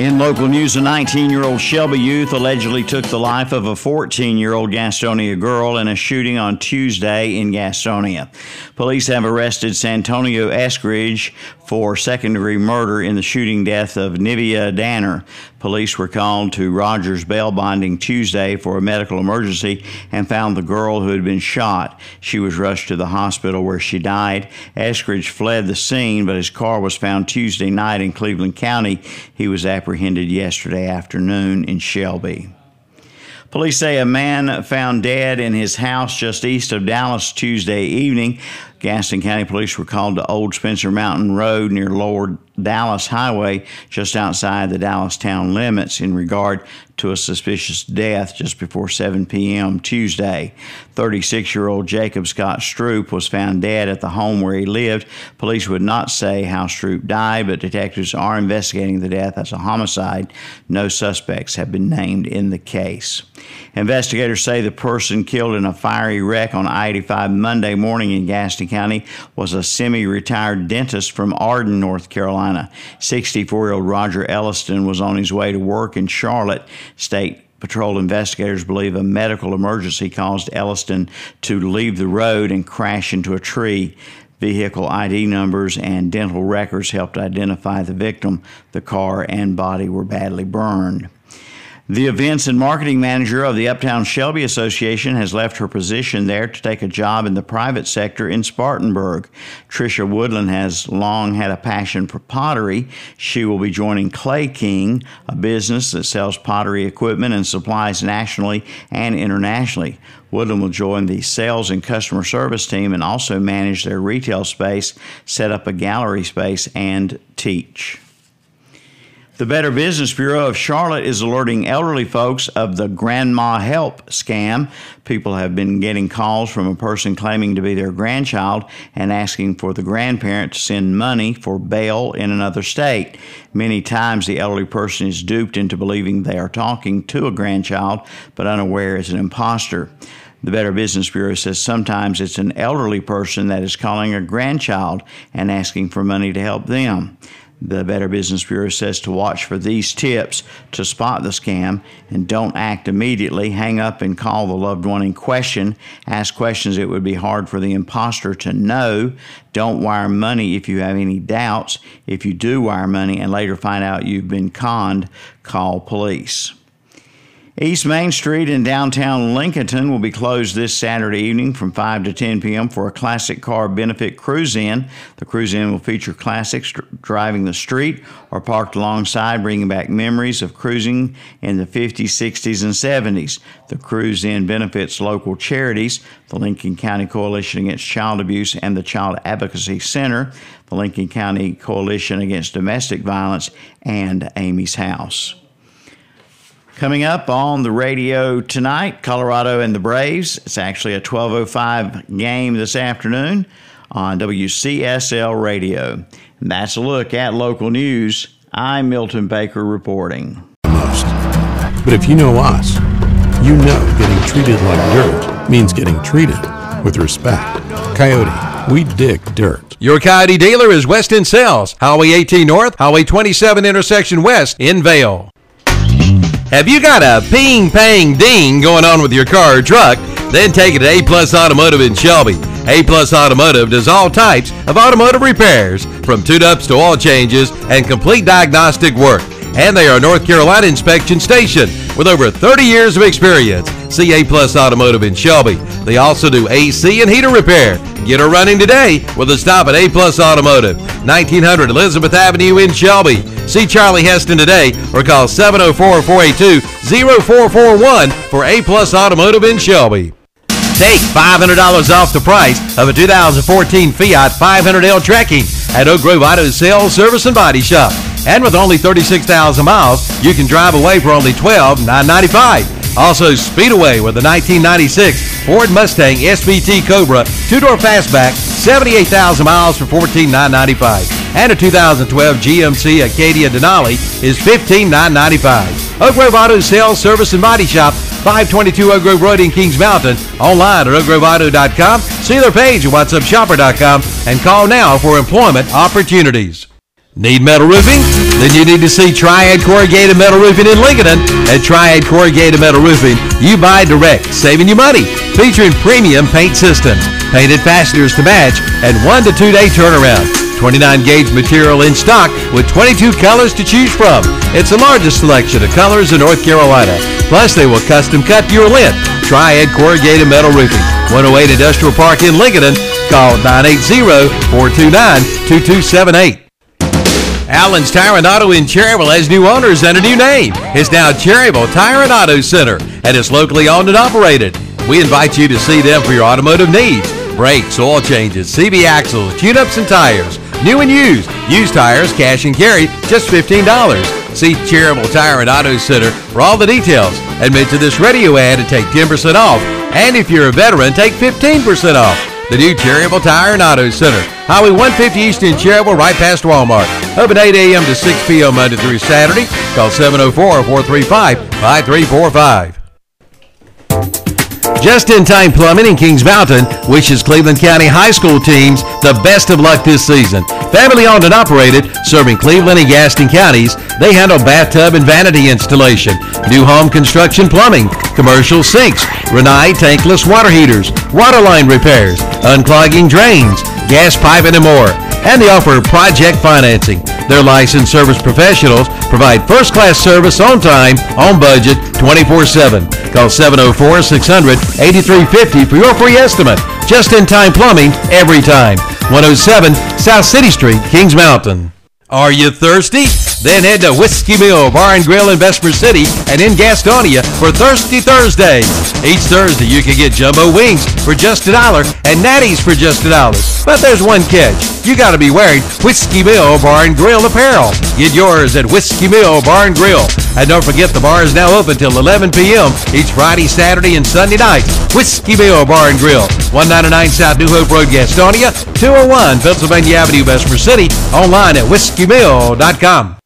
In local news, a 19 year old Shelby youth allegedly took the life of a 14 year old Gastonia girl in a shooting on Tuesday in Gastonia. Police have arrested Santonio Eskridge for second degree murder in the shooting death of Nivea Danner. Police were called to Rogers bail bonding Tuesday for a medical emergency and found the girl who had been shot. She was rushed to the hospital where she died. Eskridge fled the scene, but his car was found Tuesday night in Cleveland County. He was apprehended yesterday afternoon in Shelby. Police say a man found dead in his house just east of Dallas Tuesday evening. Gaston County Police were called to Old Spencer Mountain Road near Lower Dallas Highway, just outside the Dallas town limits, in regard to a suspicious death just before 7 p.m. Tuesday. 36 year old Jacob Scott Stroop was found dead at the home where he lived. Police would not say how Stroop died, but detectives are investigating the death as a homicide. No suspects have been named in the case. Investigators say the person killed in a fiery wreck on I 85 Monday morning in Gaston County was a semi retired dentist from Arden, North Carolina. 64 year old Roger Elliston was on his way to work in Charlotte. State Patrol investigators believe a medical emergency caused Elliston to leave the road and crash into a tree. Vehicle ID numbers and dental records helped identify the victim. The car and body were badly burned. The events and marketing manager of the Uptown Shelby Association has left her position there to take a job in the private sector in Spartanburg. Tricia Woodland has long had a passion for pottery. She will be joining Clay King, a business that sells pottery equipment and supplies nationally and internationally. Woodland will join the sales and customer service team and also manage their retail space, set up a gallery space, and teach. The Better Business Bureau of Charlotte is alerting elderly folks of the Grandma Help scam. People have been getting calls from a person claiming to be their grandchild and asking for the grandparent to send money for bail in another state. Many times the elderly person is duped into believing they are talking to a grandchild, but unaware is an impostor. The Better Business Bureau says sometimes it's an elderly person that is calling a grandchild and asking for money to help them. The Better Business Bureau says to watch for these tips to spot the scam and don't act immediately. Hang up and call the loved one in question. Ask questions it would be hard for the imposter to know. Don't wire money if you have any doubts. If you do wire money and later find out you've been conned, call police. East Main Street in downtown Lincolnton will be closed this Saturday evening from 5 to 10 p.m. for a classic car benefit cruise in. The cruise in will feature classics driving the street or parked alongside, bringing back memories of cruising in the 50s, 60s, and 70s. The cruise in benefits local charities, the Lincoln County Coalition Against Child Abuse and the Child Advocacy Center, the Lincoln County Coalition Against Domestic Violence, and Amy's House. Coming up on the radio tonight, Colorado and the Braves. It's actually a 12:05 game this afternoon on WCSL Radio. And that's a look at local news. I'm Milton Baker reporting. Most. But if you know us, you know getting treated like dirt means getting treated with respect. Kioti, we dig dirt. Your Kioti dealer is West End Sales, Highway 18 North, Highway 27 intersection west in Vale. Have you got a ping, pang, ding going on with your car or truck? Then take it to A Plus Automotive in Shelby. A Plus Automotive does all types of automotive repairs, from tune-ups to oil changes and complete diagnostic work. And they are a North Carolina inspection station with over 30 years of experience. See A Plus Automotive in Shelby. They also do AC and heater repair. Get her running today with a stop at A Plus Automotive, 1900 Elizabeth Avenue in Shelby. See Charlie Heston today or call 704 482 0441 for A Plus Automotive in Shelby. Take $500 off the price of a 2014 Fiat 500L Trekking at Oak Grove Auto Sales Service and Body Shop. And with only 36,000 miles, you can drive away for only $12,995. Also, Speedaway with the 1996 Ford Mustang SVT Cobra two-door fastback, 78,000 miles for $14,995. And a 2012 GMC Acadia Denali is $15,995. Oak Grove Auto Sales, Service, and Body Shop, 522 Oak Grove Road in Kings Mountain. Online at oakgroveauto.com. See their page at whatsupshopper.com and call now for employment opportunities. Need metal roofing? Then you need to see Triad Corrugated Metal Roofing in Lincoln. At Triad Corrugated Metal Roofing, you buy direct, saving you money. Featuring premium paint systems, painted fasteners to match, and one to two day turnaround. 29 gauge material in stock with 22 colors to choose from. It's the largest selection of colors in North Carolina. Plus, they will custom cut your lint. Triad Corrugated Metal Roofing, 108 Industrial Park in Lincoln. Call 980-429-2278. Allen's Tire and Auto in Cherryville has new owners and a new name. It's now Cherryville Tire and Auto Center, and it's locally owned and operated. We invite you to see them for your automotive needs. Brakes, oil changes, CV axles, tune-ups, and tires. New and used. Used tires, cash and carry, just $15. See Cherryville Tire and Auto Center for all the details. And mention this radio ad and take 10% off. And if you're a veteran, take 15% off. The new Cherryville Tire and Auto Center. Highway 150 East in Cherryville, right past Walmart. Open 8 a.m. to 6 p.m. Monday through Saturday. Call 704-435-5345. Just in Time Plumbing in Kings Mountain wishes Cleveland County High School teams the best of luck this season. Family owned and operated, serving Cleveland and Gaston counties, they handle bathtub and vanity installation, new home construction plumbing, commercial sinks, Rinnai tankless water heaters, water line repairs, unclogging drains, gas piping, and more. And they offer project financing. Their licensed service professionals provide first class service on time, on budget, 24 7. Call 704 600 8350 for your free estimate. Just in time plumbing every time. 107 South City Street, Kings Mountain. Are you thirsty? Then head to Whiskey Mill Bar and Grill in Bessemer City and in Gastonia for Thirsty Thursdays. Each Thursday you can get jumbo wings for just a dollar and natties for just a dollar. But there's one catch. You gotta be wearing Whiskey Mill Bar and Grill apparel. Get yours at Whiskey Mill Bar and Grill. And don't forget the bar is now open till 11 p.m. each Friday, Saturday, and Sunday night. Whiskey Mill Bar and Grill, 199 South New Hope Road, Gastonia, 201 Pennsylvania Avenue, Bessemer City. Online at whiskeymill.com.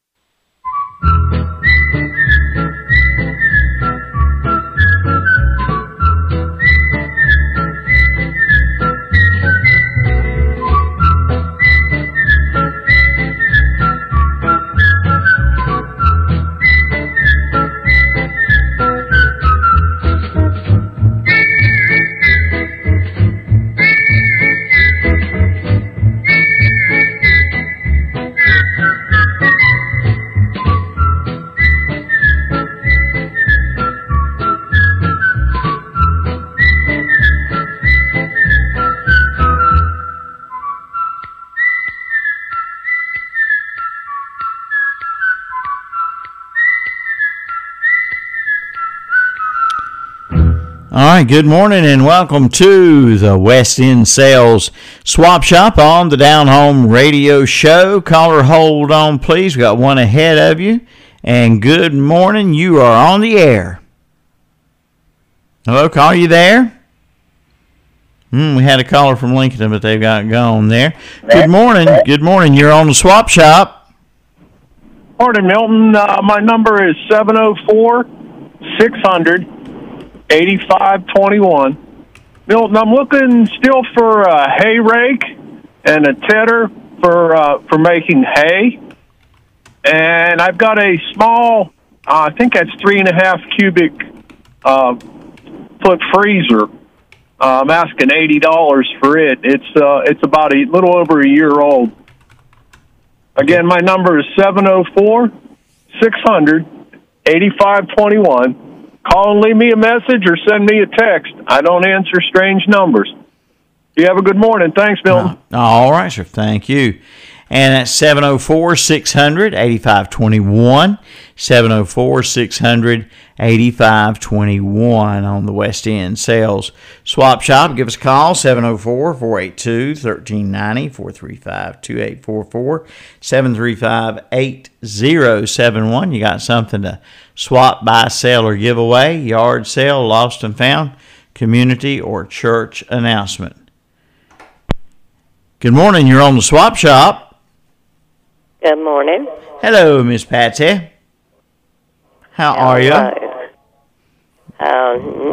good morning and welcome to the West End Sales Swap Shop on the Down Home Radio Show. Caller, hold on, please. We got one ahead of you. And good morning. You are on the air. Hello, caller, you there? Hmm, we had a caller from Lincoln, but they've got gone there. Good morning. Good morning. You're on the Swap Shop. Morning, Milton. Uh, my number is 704 600 8521. Milton, I'm looking still for a hay rake and a tedder for uh, for making hay. And I've got a small, uh, I think that's three and a half cubic uh, foot freezer. Uh, I'm asking eighty dollars for it. It's uh, it's about a little over a year old. Again, my number is 704 600 8521. Call and leave me a message or send me a text. I don't answer strange numbers. You have a good morning. Thanks, Milton. Uh, all right, sir. Thank you. And that's 704 600 8521. 704 600 8521 on the West End Sales Swap Shop. Give us a call 704 482 1390 435 2844 735 8071. You got something to swap, buy, sell, or give away, yard sale, lost and found, community, or church announcement. Good morning. You're on the Swap Shop. Good morning. Hello, Miss Patsy. How are you? Um,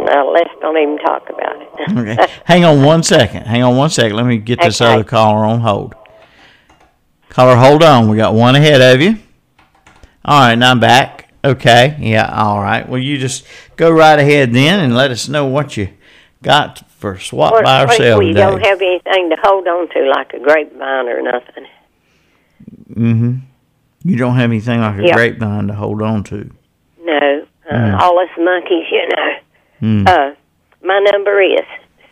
no, let's don't even talk about it. Okay. Hang on one second. Hang on one second. Let me get this Okay. other caller on hold. Caller, hold on. We got one ahead of you. All right, now I'm back. Okay, yeah, all right. Well, you just go right ahead then and let us know what you got for swap by ourselves today. don't have anything to hold on to like a grapevine or nothing. mm-hmm. You don't have anything like a Yeah. grapevine to hold on to. No, uh, Mm. all us monkeys, you know. Mm. Uh, my number is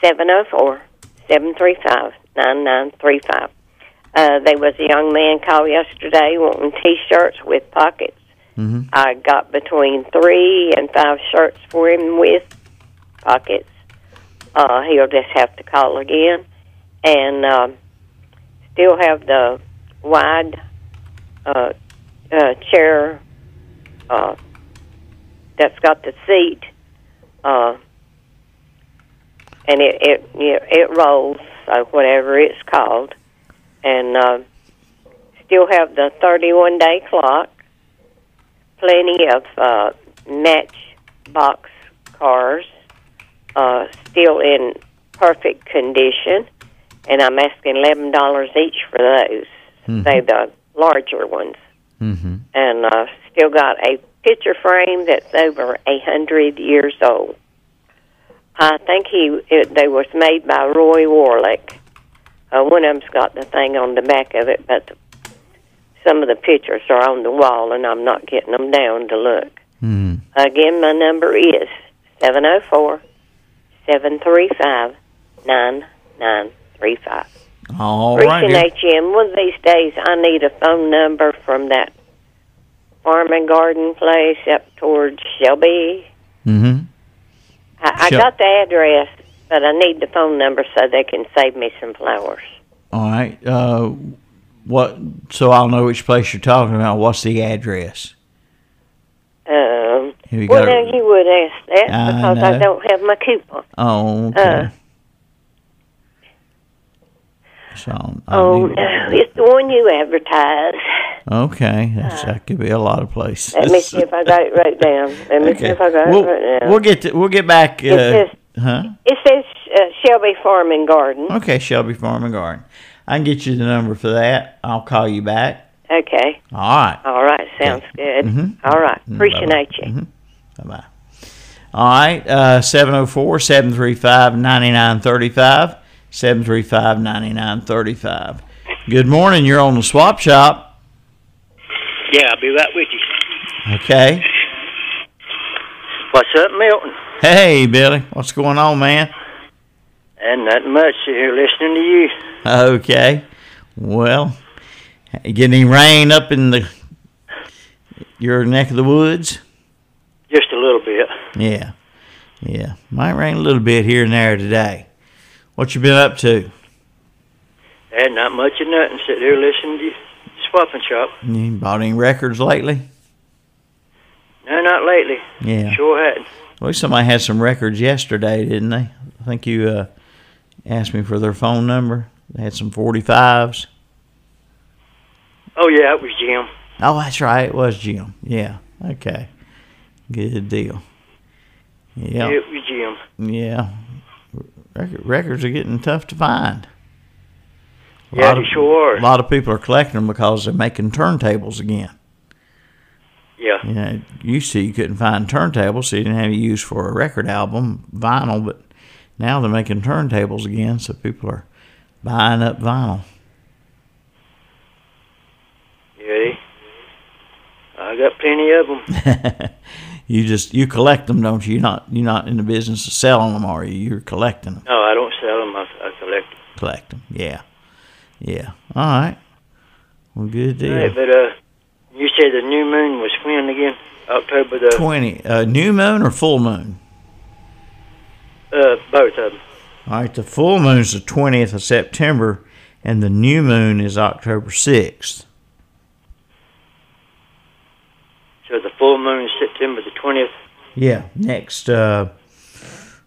seven zero four seven three five nine nine three five. Uh, there was a young man called yesterday wanting T-shirts with pockets. Mhm. I got between three and five shirts for him with pockets. Uh, he'll just have to call again, and um, still have the wide uh, uh, chair uh, that's got the seat, uh, and it it it rolls, so whatever it's called, and uh, still have the 31 day clock. Plenty of uh, matchbox cars, uh, still in perfect condition, and I'm asking eleven dollars each for those. They're the larger ones Mm-hmm. and uh, still got a picture frame that's over a hundred years old. I think he it, they was made by Roy Warlick. Uh, one of them's got the thing on the back of it, but some of the pictures are on the wall, and I'm not getting them down to look. Mm. Again, my number is seven zero four seven three five nine nine three five. All right. You. And one of these days, I need a phone number from that farm and garden place up towards Shelby. Mm-hmm. I, I Shel- got the address, but I need the phone number so they can save me some flowers. All right. Uh, what? So I'll know which place you're talking about. What's the address? Um, you well, now you would ask that I because I don't have my coupon. Oh, okay. Uh, so Oh no, it's the one you advertise. Okay, That's, that could be a lot of places. Uh, Let me see if I got it right down. Let me see if I got we'll, it right down. we'll get to, we'll get back. Uh, It huh? It says uh, Shelby Farm and Garden. Okay, Shelby Farm and Garden. I can get you the number for that. I'll call you back. Okay. All right. All right. Sounds good. Mhm. All right. Mm, Appreciate bye-bye. you. Mhm. Bye bye. All right. Uh, 704 735 9935. 735 9935. Good morning. You're on the swap shop. Yeah, I'll be right with you. Okay. What's up, Milton? Hey, Billy. What's going on, man? And nothing much here listening to you. Okay. Well, you get any rain up in the your neck of the woods? Just a little bit. Yeah. Yeah. Might rain a little bit here and there today. What you been up to? And not much of nothing. Sit there listening to you. Swapping shop. You bought any records lately? No, not lately. Yeah. Sure hadn't. Well, somebody had some records yesterday, didn't they? I think you uh, asked me for their phone number. They had some 45s. Oh, yeah, it was Jim. Oh, that's right. It was Jim. Yeah. Okay. Good deal. Yeah. It was Jim. Yeah. Record, records are getting tough to find. A Yeah, they of- sure A lot of people are collecting them because they're making turntables again. Yeah. You know, used to you couldn't find turntables, so you didn't have to use for a record album, vinyl, but now they're making turntables again, so people are buying up vinyl. Yeah, they, I got plenty of them. you just you collect them, don't you? You're not you're not in the business of selling them, are you? You're collecting them. No, I don't sell them. I, I collect them. Collect them. Yeah, yeah. All right. Well, good deal. Right, but uh, you said the new moon was when again? October the Twenty. Uh, new moon or full moon? uh, both of them. All right. The full moon is the twentieth of September, and the new moon is October sixth. So the full moon is September the twentieth. Yeah. Next. Uh,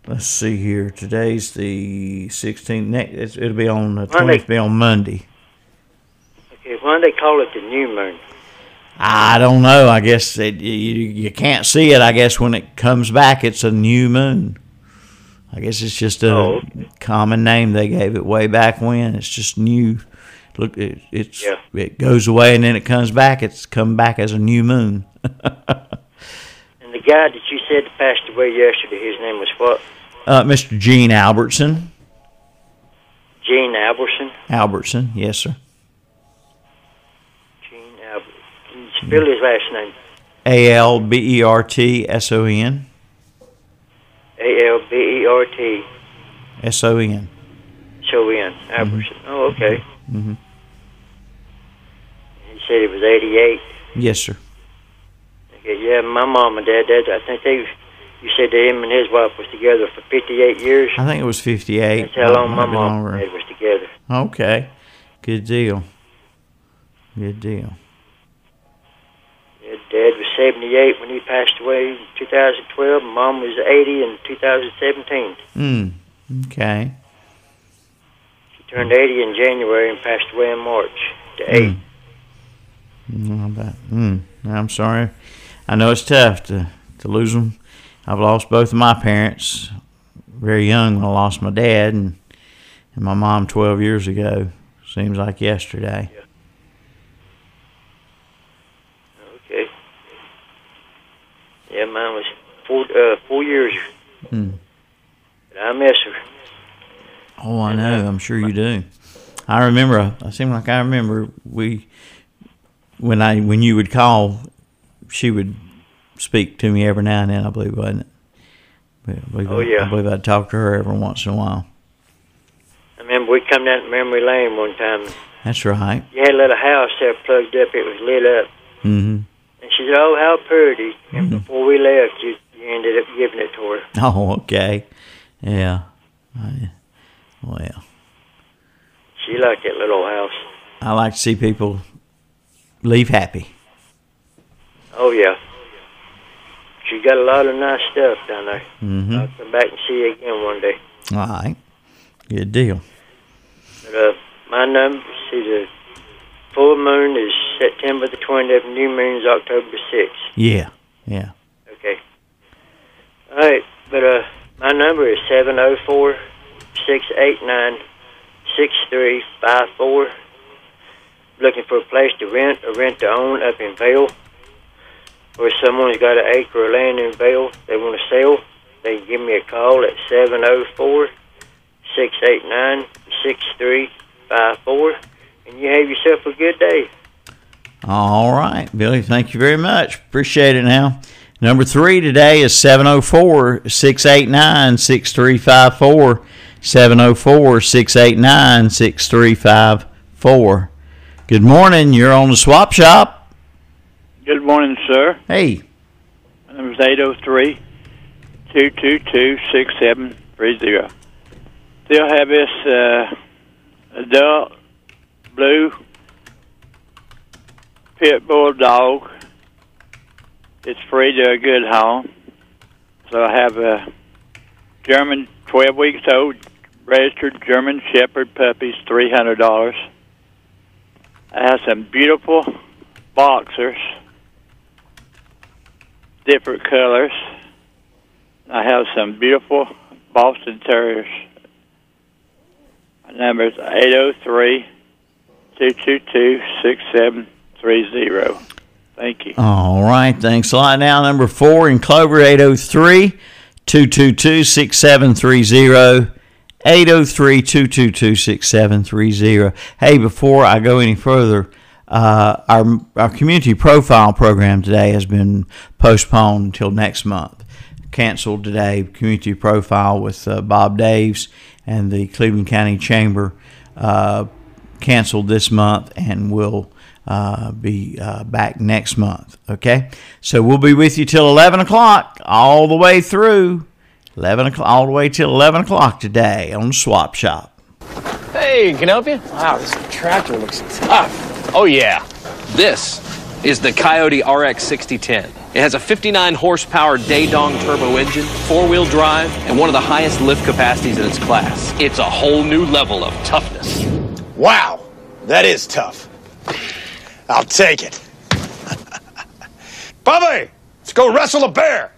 let's see here. Today's the sixteenth. Next, it's- it'll be on the Monday. twentieth. Be on Monday. Okay, why do they call it the new moon? I don't know. I guess it, you you can't see it. I guess when it comes back, it's a new moon. I guess it's just a Oh. common name they gave it way back when. It's just new look, it, it's Yeah. it goes away and then it comes back. It's come back as a new moon. And the guy that you said passed away yesterday, his name was what? Uh, Mr. Gene Albertson. Gene Alberson. Albertson, yes, sir. Gene Albert. Can you spell his last name? A L B E R T S O N. A L B E R T S O N. S O N. Alberson. Oh, okay. Mhm. He said he was 88. Yes, sir. Okay, yeah, my mom and dad, dad, I think they, you said that him and his wife was together for 58 years. I think it was 58. That's how long my mom and dad was together. Okay. Good deal. Good deal. Yeah, dad was 78 when he passed away in 2012. Mom was 80 in 2017. Hmm. Okay. She turned 80 in January and passed away in March to 8. Mm, I bet. Mm, I'm sorry. I know it's tough to, to lose them. I've lost both of my parents very young when I lost my dad and, and my mom 12 years ago. Seems like yesterday. Okay. Yeah, mine was four, uh, four years. Hmm. I miss her. Oh, I know. I'm sure you do. I remember. I seem like I remember we when I when you would call, she would speak to me every now and then. I believe, wasn't it? I believe, Oh, yeah. I believe I'd talk to her every once in a while. I remember we'd come down to memory lane one time. That's right. You had a little house there plugged up. It was lit up. hmm And she said, "Oh, how pretty!" And before we left, you, you ended up giving it to her. Oh, okay. Yeah. I, well, She liked that little house. I like to see people leave happy. Oh yeah. She got a lot of nice stuff down there. hmm I'll come back and see you again one day. All right. Good deal. But uh, my number, the full moon is September the 20th, new moon is October 6th. Yeah, yeah. Okay. All right, but uh, my number is 704 689 6354. Looking for a place to rent or rent to own up in Vale. Or someone's got an acre of land in Vale they want to sell, they can give me a call at 704 689 6354 and you have yourself a good day. All right, Billy. Thank you very much. Appreciate it now. Number three today is 704 689 6354. 704 689 6354. Good morning. You're on the swap shop. Good morning, sir. Hey. My number is 803 222 6730. Still have this uh, adult blue pit bull dog. It's free to a good home. So I have a German 12 weeks old registered German Shepherd puppies, $300. I have some beautiful boxers different colors. I have some beautiful Boston Terriers. My number is 803 222 6730. Thank you. All right. Thanks a lot. Now, number four in Clover, 803 222 6730. 803 222 6730. Hey, before I go any further, uh, our, our community profile program today has been postponed until next month. Canceled today, community profile with uh, Bob Daves and the Cleveland County Chamber uh, canceled this month and we'll uh, be uh, back next month. Okay, so we'll be with you till 11 o'clock, all the way through 11 o'clock, all the way till 11 o'clock today on the Swap Shop. Hey, can I help you? Wow, this tractor looks tough. Oh, yeah. This is the Kioti RX 6010. It has a 59 horsepower Daedong turbo engine, four wheel drive, and one of the highest lift capacities in its class. It's a whole new level of toughness. Wow, that is tough. I'll take it. Bubby, let's go wrestle a bear.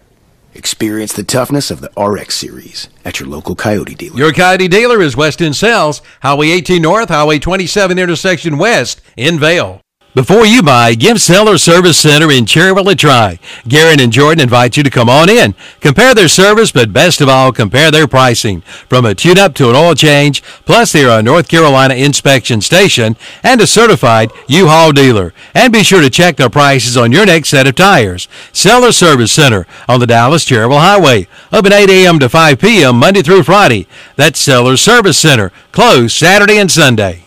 Experience the toughness of the RX series at your local Kioti dealer. Your Kioti dealer is West End Sales, Highway 18 North, Highway 27 intersection west in Vale. Before you buy, give Seller Service Center in Cherryville a try. Garen and Jordan invite you to come on in. Compare their service, but best of all, compare their pricing. From a tune-up to an oil change, plus they are a North Carolina inspection station and a certified U-Haul dealer. And be sure to check their prices on your next set of tires. Seller Service Center on the Dallas Cherryville Highway. Open 8 a.m. to 5 p.m. Monday through Friday. That's Seller Service Center. Closed Saturday and Sunday.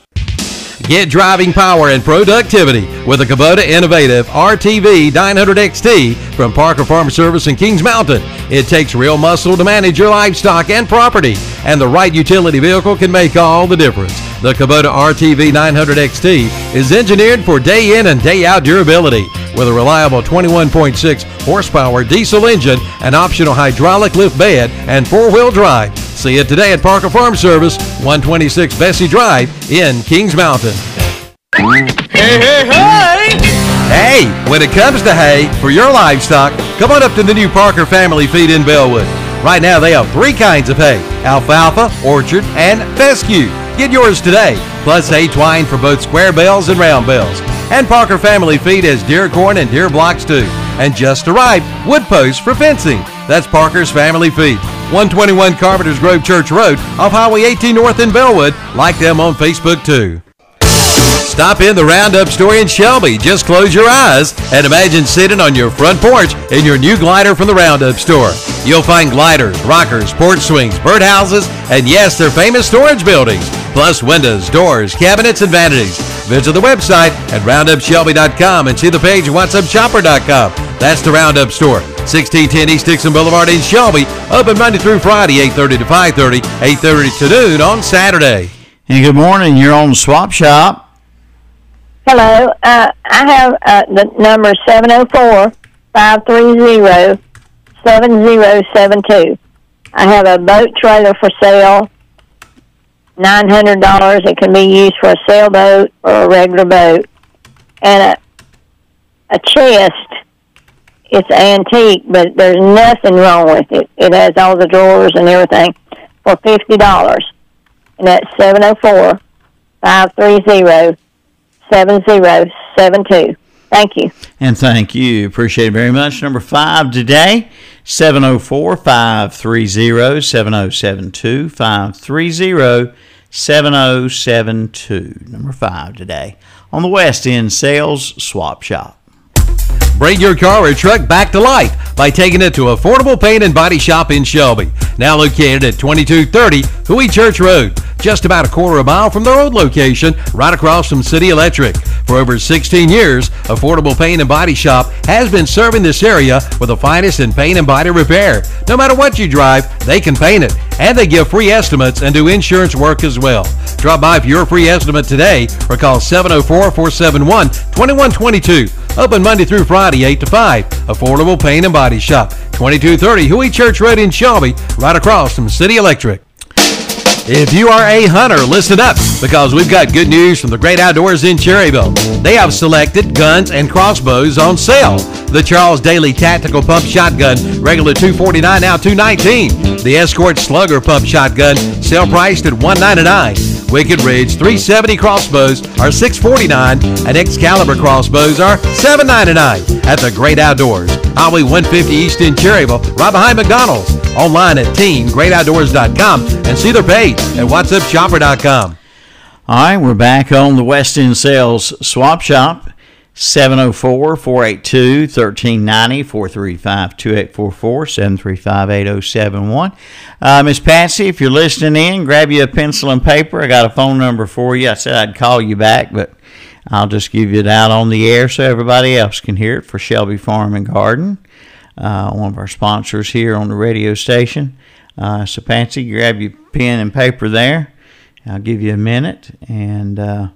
Get driving power and productivity with the Kubota Innovative RTV 900XT from Parker Farm Service in Kings Mountain. It takes real muscle to manage your livestock and property, and the right utility vehicle can make all the difference. The Kubota RTV 900XT is engineered for day in and day out durability with a reliable 21.6 horsepower diesel engine, an optional hydraulic lift bed, and four-wheel drive. See it today at Parker Farm Service, 126 Bessie Drive in Kings Mountain. Hey, hey, hey! Hey, when it comes to hay for your livestock, come on up to the new Parker Family Feed in Belwood. Right now, they have three kinds of hay alfalfa, orchard, and fescue. Get yours today, plus hay twine for both square bales and round bales. And Parker Family Feed has deer corn and deer blocks too. And just arrived, wood posts for fencing. That's Parker's Family Feed. 121 Carpenters Grove Church Road off Highway 18 North in Belwood. Like them on Facebook too. Stop in the Roundup store in Shelby. Just close your eyes and imagine sitting on your front porch in your new glider from the Roundup store. You'll find gliders, rockers, porch swings, birdhouses, and yes, their famous storage buildings, plus windows, doors, cabinets, and vanities. Visit the website at roundupshelby.com and see the page at whatsupshopper.com. That's the Roundup store. 1610 East Dixon Boulevard in Shelby. Open Monday through Friday, 8.30 to 5.30, 8.30 to noon on Saturday. And good morning. You're on Swap Shop. Hello. Uh, I have uh, the number 704 530 7072. I have a boat trailer for sale. $900. It can be used for a sailboat or a regular boat. And a, a chest. It's antique, but there's nothing wrong with it. It has all the drawers and everything for $50. And that's 704 530 7072. Thank you. And thank you. Appreciate it very much. Number five today, 704 530 7072. 530 7072. Number five today on the West End Sales Swap Shop. Bring your car or truck back to life by taking it to Affordable Paint and Body Shop in Shelby. Now located at 2230 Huey Church Road, just about a quarter of a mile from the road location, right across from City Electric. For over 16 years, Affordable Paint and Body Shop has been serving this area with the finest in paint and body repair. No matter what you drive, they can paint it. And they give free estimates and do insurance work as well. Drop by for your free estimate today or call 704 471 2122. Open Monday through Friday, 8 to 5. Affordable Paint and Body Shop, 2230 Huey Church Road in Shelby, right across from City Electric. If you are a hunter, listen up because we've got good news from the great outdoors in Cherryville. They have selected guns and crossbows on sale. The Charles Daly Tactical Pump Shotgun, regular 249 now 219. The Escort Slugger Pump Shotgun, sale priced at 199. Wicked Ridge 370 crossbows are 649 and Excalibur crossbows are 799 at the Great Outdoors. Highway 150 East in Cherryville, right behind McDonald's. Online at teamgreatoutdoors.com and see their page at whatsupshopper.com. All right, we're back on the West End Sales Swap Shop. 704 482 1390 435 2844 735 8071. Uh, Miss Patsy, if you're listening in, grab you a pencil and paper. I got a phone number for you. I said I'd call you back, but I'll just give you it out on the air so everybody else can hear it for Shelby Farm and Garden, uh, one of our sponsors here on the radio station. Uh, so, Patsy, grab your pen and paper there. I'll give you a minute and uh,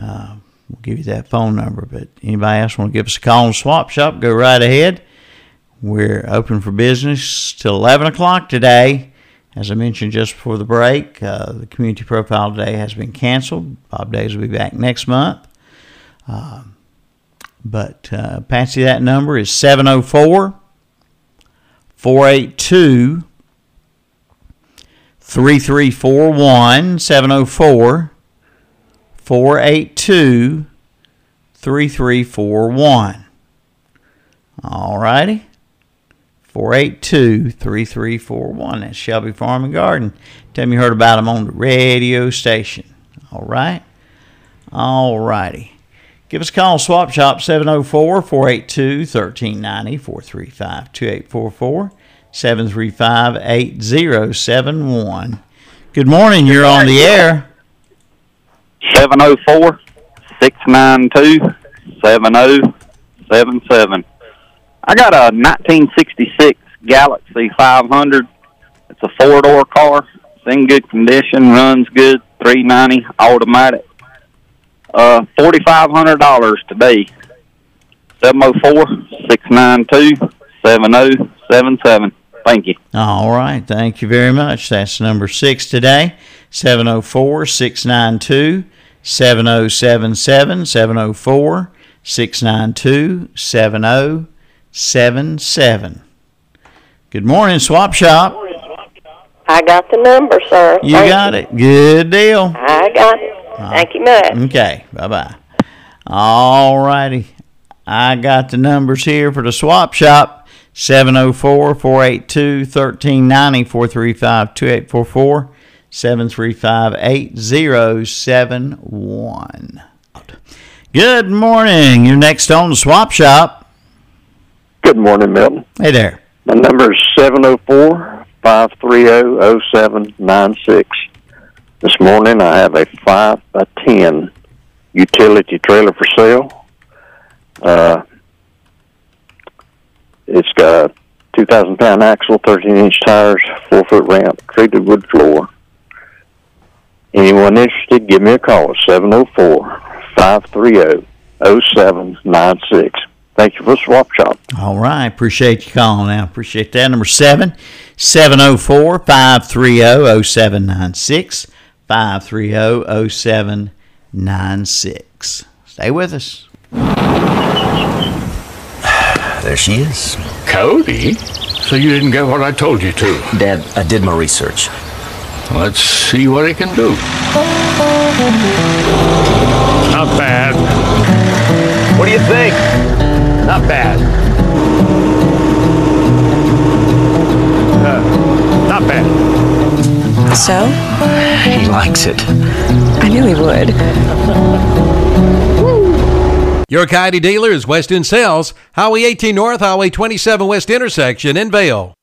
uh, we'll give you that phone number. But anybody else want to give us a call on Swap Shop, go right ahead. We're open for business till 11 o'clock today. As I mentioned just before the break, uh, the community profile today has been canceled. Bob Days will be back next month. Uh, but uh, Patsy, that number is 704 482 3341 704 482 3341. All righty. 482 3341. That's Shelby Farm and Garden. Tell me you heard about them on the radio station. All right. All righty. Give us a call, Swap Shop 704 482 1390 435 2844 735 8071. Good morning. You're on the air. 704 692 7077. I got a 1966 Galaxy 500. It's a four door car. It's in good condition, runs good, 390 automatic. Uh, $4,500 today. 704 692 7077. Thank you. All right. Thank you very much. That's number six today 704 692 7077. 704 692 7077. Good morning, Swap Shop. I got the number, sir. You Thank got it. Good deal. I got it. Thank you much. Okay. Bye bye. All righty. I got the numbers here for the swap shop 704 482 1390 435 2844 735 8071. Good morning. You're next on the swap shop. Good morning, Milton. Hey there. My number is 704 530 0796. This morning I have a 5 by 10 utility trailer for sale. Uh, it's got a 2,000 pound axle, 13 inch tires, 4 foot ramp, treated wood floor. Anyone interested, give me a call at 704 530 0796. Thank you for Swap Shop. All right. Appreciate you calling out. Appreciate that. Number seven, 704 530 0796. 530 0796. Stay with us. There she is. Cody? So you didn't get what I told you to? Dad, I did my research. Let's see what he can do. Not bad. What do you think? Not bad. Uh, not bad. So? He likes it. I knew he would. Your Kioti dealer is West End Sales, Highway 18 North, Highway 27 West intersection in Vale.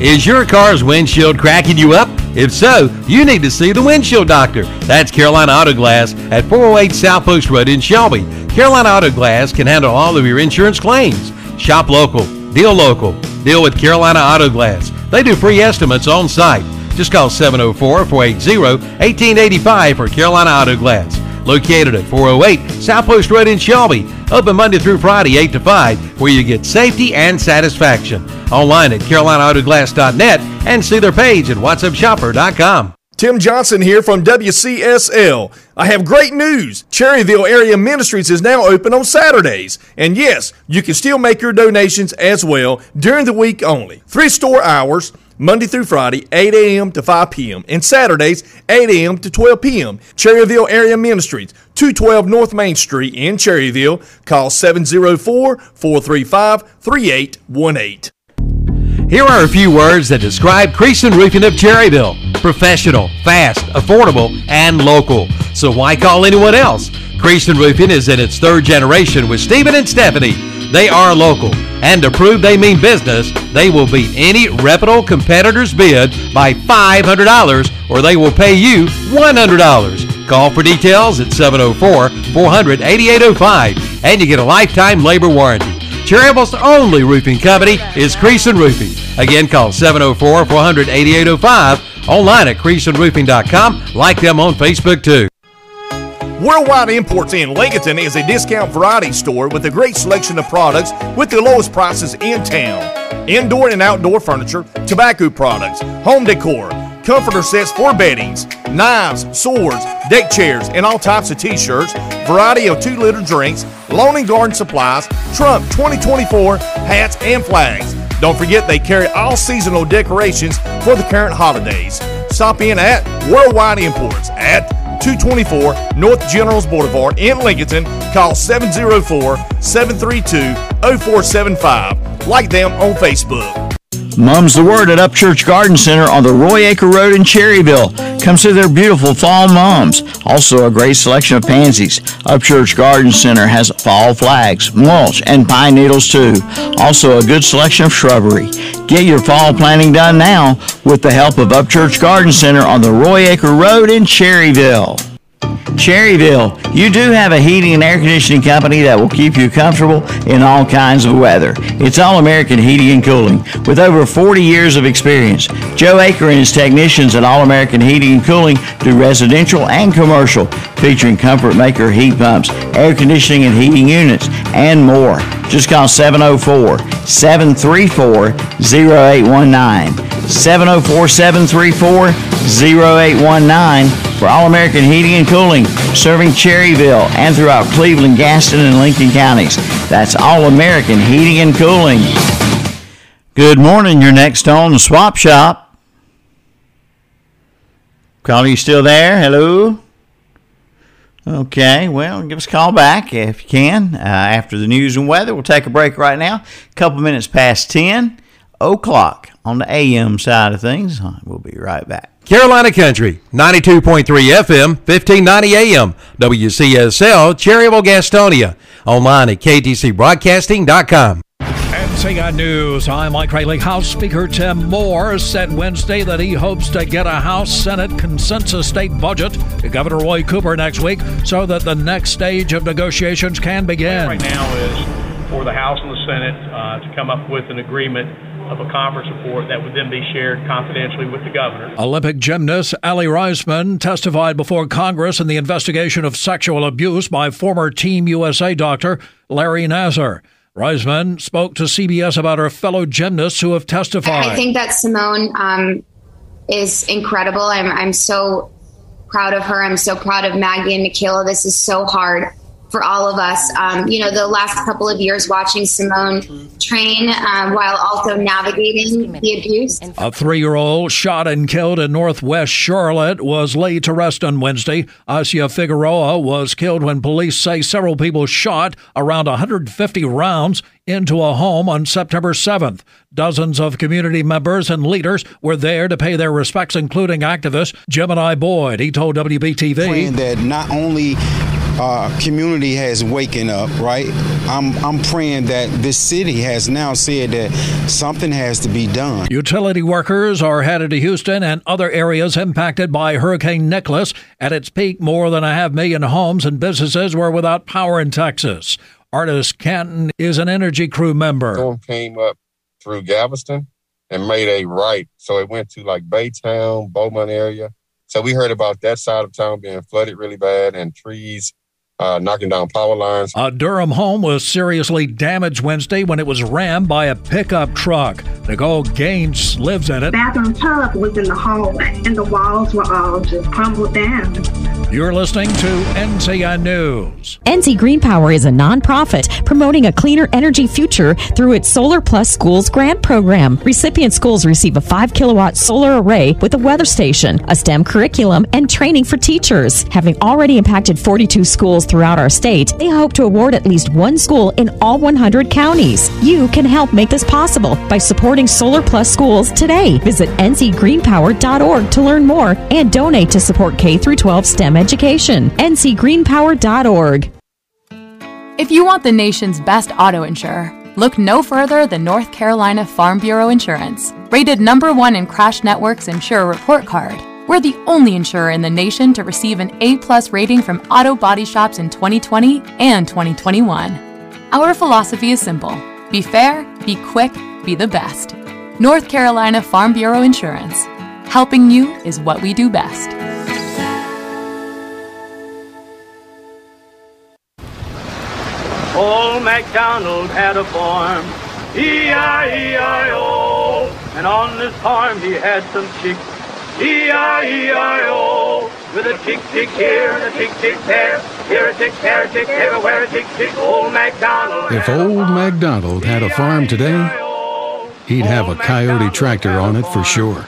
Is your car's windshield cracking you up? If so, you need to see the windshield doctor. That's Carolina Auto Glass at 408 South Post Road in Shelby. Carolina Auto Glass can handle all of your insurance claims. Shop local, deal local, deal with Carolina Auto Glass. They do free estimates on site. Just call 704 480 1885 for Carolina Auto Glass. Located at 408 South Post Road in Shelby. Open Monday through Friday, 8 to 5, where you get safety and satisfaction. Online at CarolinaAutoglass.net and see their page at WhatsUpShopper.com. Tim Johnson here from WCSL. I have great news. Cherryville Area Ministries is now open on Saturdays. And yes, you can still make your donations as well during the week only. Three store hours, Monday through Friday, 8 a.m. to 5 p.m. and Saturdays, 8 a.m. to 12 p.m. Cherryville Area Ministries, 212 North Main Street in Cherryville. Call 704-435-3818. Here are a few words that describe Creason Roofing of Cherryville. Professional, fast, affordable, and local. So why call anyone else? Creason Roofing is in its third generation with Stephen and Stephanie. They are local, and to prove they mean business, they will beat any reputable competitor's bid by $500 or they will pay you $100. Call for details at 704 400 8805 and you get a lifetime labor warranty. Cherryville's only roofing company is Creason Roofing. Again, call 704 400 8805, online at CreasonRoofing.com. Like them on Facebook too. Worldwide Imports in Lincolnton is a discount variety store with a great selection of products with the lowest prices in town. Indoor and outdoor furniture, tobacco products, home decor, comforter sets for beddings, knives, swords, deck chairs, and all types of t-shirts, variety of 2-liter drinks, lawn and garden supplies, Trump 2024 hats and flags. Don't forget they carry all seasonal decorations for the current holidays. Stop in at Worldwide Imports at 224 North Generals Boulevard in Lincoln. Call 704 732 0475. Like them on Facebook. Mum's the word at Upchurch Garden Center on the Roy Acre Road in Cherryville. Come see their beautiful fall mums. Also, a great selection of pansies. Upchurch Garden Center has fall flags, mulch, and pine needles too. Also, a good selection of shrubbery. Get your fall planting done now with the help of Upchurch Garden Center on the Roy Acre Road in Cherryville. Cherryville, you do have a heating and air conditioning company that will keep you comfortable in all kinds of weather. It's All American Heating and Cooling with over 40 years of experience. Joe Aker and his technicians at All American Heating and Cooling do residential and commercial, featuring Comfort Maker heat pumps, air conditioning and heating units, and more. Just call 704 734 0819. 704 734 0819 for All American Heating and Cooling, serving Cherryville and throughout Cleveland, Gaston, and Lincoln counties. That's All American Heating and Cooling. Good morning. You're next on the Swap Shop. Caller, you still there? Hello? Okay, well, give us a call back if you can uh, after the news and weather. We'll take a break right now. A couple minutes past 10 o'clock on the AM side of things. We'll be right back. Carolina Country, 92.3 FM, 1590 AM, WCSL, Cherryville, Gastonia. Online at ktcbroadcasting.com. NCI News. I'm Mike Rayleigh. House Speaker Tim Moore said Wednesday that he hopes to get a House Senate consensus state budget to Governor Roy Cooper next week so that the next stage of negotiations can begin. Right now is for the House and the Senate uh, to come up with an agreement of a conference report that would then be shared confidentially with the governor. Olympic gymnast Aly Raisman testified before Congress in the investigation of sexual abuse by former Team USA doctor Larry Nassar. Raisman spoke to CBS about her fellow gymnasts who have testified. I think that Simone um, is incredible. I'm, I'm so proud of her. I'm so proud of Maggie and Michaela. This is so hard for all of us. Um, you know, the last couple of years watching Simone train um, while also navigating the abuse. A three year old shot and killed in northwest Charlotte was laid to rest on Wednesday. Asia Figueroa was killed when police say several people shot around 150 rounds into a home on September 7th. Dozens of community members and leaders were there to pay their respects, including activist Gemini Boyd. He told WBTV praying that not only uh, community has waken up, right? I'm I'm praying that this city has now said that something has to be done. Utility workers are headed to Houston and other areas impacted by Hurricane Nicholas. At its peak, more than a half million homes and businesses were without power in Texas. Artist Canton is an energy crew member. Storm came up through Galveston and made a right, so it went to like Baytown, Beaumont area. So we heard about that side of town being flooded really bad and trees uh, knocking down power lines. A Durham home was seriously damaged Wednesday when it was rammed by a pickup truck. Nicole Gaines lives in it. Bathroom tub was in the hallway, and the walls were all just crumbled down. You're listening to NCI News. NC Green Power is a nonprofit promoting a cleaner energy future through its Solar Plus Schools grant program. Recipient schools receive a 5 kilowatt solar array with a weather station, a STEM curriculum, and training for teachers. Having already impacted 42 schools throughout our state, they hope to award at least one school in all 100 counties. You can help make this possible by supporting Solar Plus schools today. Visit ncgreenpower.org to learn more and donate to support K through 12 STEM education. ncgreenpower.org. If you want the nation's best auto insurer, look no further than North Carolina Farm Bureau Insurance. Rated number one in Crash Network's Insurer Report Card, we're the only insurer in the nation to receive an A plus rating from auto body shops in 2020 and 2021. Our philosophy is simple be fair, be quick, be the best. North Carolina Farm Bureau Insurance. Helping you is what we do best. Old MacDonald had a farm, E-I-E-I-O. And on this farm he had some chicks, E-I-E-I-O. With a tick tick here and a tick tick there, here a tick, there a tick, everywhere a tick tick. Old MacDonald. If old MacDonald had a farm today, he'd have a Kioti tractor on it for sure.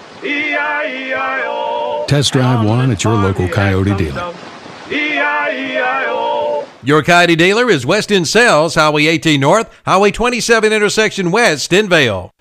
Test drive one at your local Kioti dealer. Your Kioti dealer is West End Sales, Highway 18 North, Highway 27 intersection west in Vale.